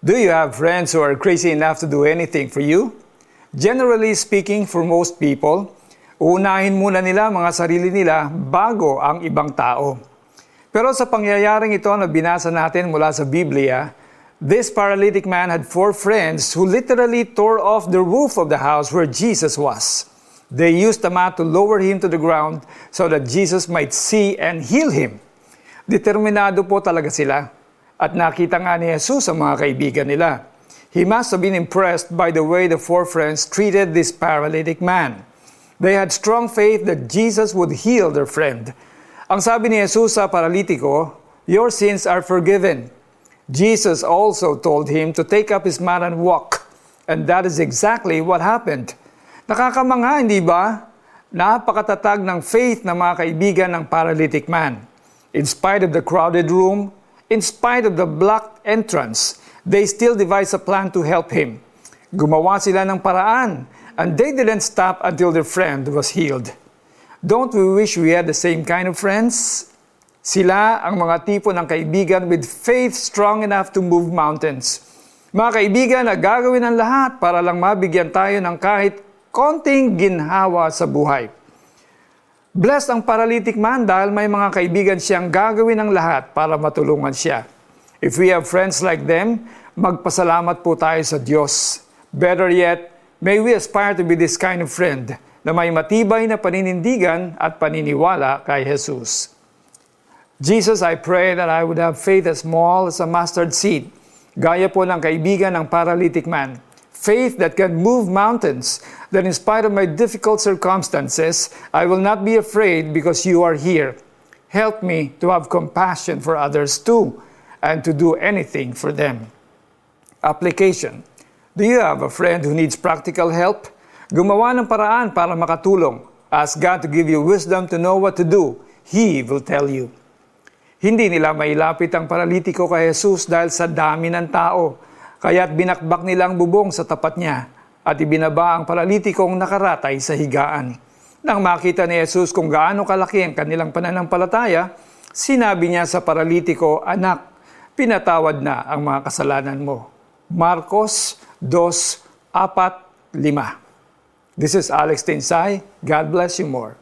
Do you have friends who are crazy enough to do anything for you? Generally speaking, for most people, unahin muna nila mga sarili nila bago ang ibang tao. Pero sa pangyayaring ito na binasa natin mula sa Biblia, this paralytic man had four friends who literally tore off the roof of the house where Jesus was. They used a mat to lower him to the ground so that Jesus might see and heal him. Determinado po talaga sila at nakita nga ni Jesus ang mga kaibigan nila. He must have been impressed by the way the four friends treated this paralytic man. They had strong faith that Jesus would heal their friend. Ang sabi ni Jesus sa paralitiko, Your sins are forgiven. Jesus also told him to take up his mat and walk. And that is exactly what happened. Nakakamangha, hindi ba? Napakatatag ng faith ng mga kaibigan ng paralytic man. In spite of the crowded room, In spite of the blocked entrance, they still devised a plan to help him. Gumawa sila ng paraan, and they didn't stop until their friend was healed. Don't we wish we had the same kind of friends? Sila ang mga tipo ng kaibigan with faith strong enough to move mountains. Mga kaibigan na gagawin ang lahat para lang mabigyan tayo ng kahit konting ginhawa sa buhay. Blessed ang paralytic man dahil may mga kaibigan siyang gagawin ng lahat para matulungan siya. If we have friends like them, magpasalamat po tayo sa Diyos. Better yet, may we aspire to be this kind of friend na may matibay na paninindigan at paniniwala kay Jesus. Jesus, I pray that I would have faith as small as a mustard seed, gaya po ng kaibigan ng paralytic man faith that can move mountains, that in spite of my difficult circumstances, I will not be afraid because you are here. Help me to have compassion for others too, and to do anything for them. Application. Do you have a friend who needs practical help? Gumawa ng paraan para makatulong. Ask God to give you wisdom to know what to do. He will tell you. Hindi nila mailapit ang paralitiko kay Jesus dahil sa dami ng tao Kaya't binakbak nila ang bubong sa tapat niya at ibinaba ang paralitikong nakaratay sa higaan. Nang makita ni Jesus kung gaano kalaki ang kanilang pananampalataya, sinabi niya sa paralitiko, Anak, pinatawad na ang mga kasalanan mo. Marcos 2:4-5 This is Alex Tinsay. God bless you more.